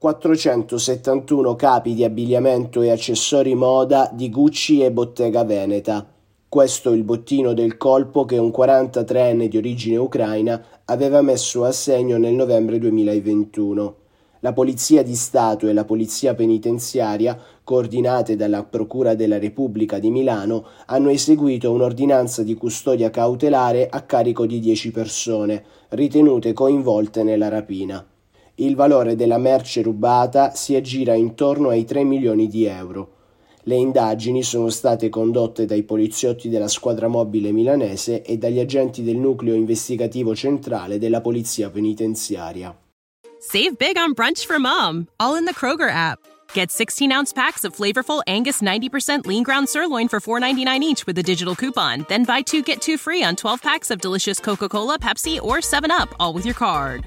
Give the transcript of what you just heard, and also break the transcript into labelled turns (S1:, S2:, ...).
S1: 471 capi di abbigliamento e accessori moda di Gucci e Bottega Veneta. Questo il bottino del colpo che un 43enne di origine ucraina aveva messo a segno nel novembre 2021. La Polizia di Stato e la Polizia Penitenziaria, coordinate dalla Procura della Repubblica di Milano, hanno eseguito un'ordinanza di custodia cautelare a carico di 10 persone, ritenute coinvolte nella rapina. Il valore della merce rubata si aggira intorno ai 3 milioni di euro. Le indagini sono state condotte dai poliziotti della squadra mobile milanese e dagli agenti del nucleo investigativo centrale della polizia penitenziaria.
S2: Save big on brunch for mom, all in the Kroger app. Get 16 ounce packs of flavorful Angus 90% lean ground sirloin for $4.99 each with a digital coupon. Then buy two get two free on 12 packs of delicious Coca Cola, Pepsi, or 7UP, all with your card.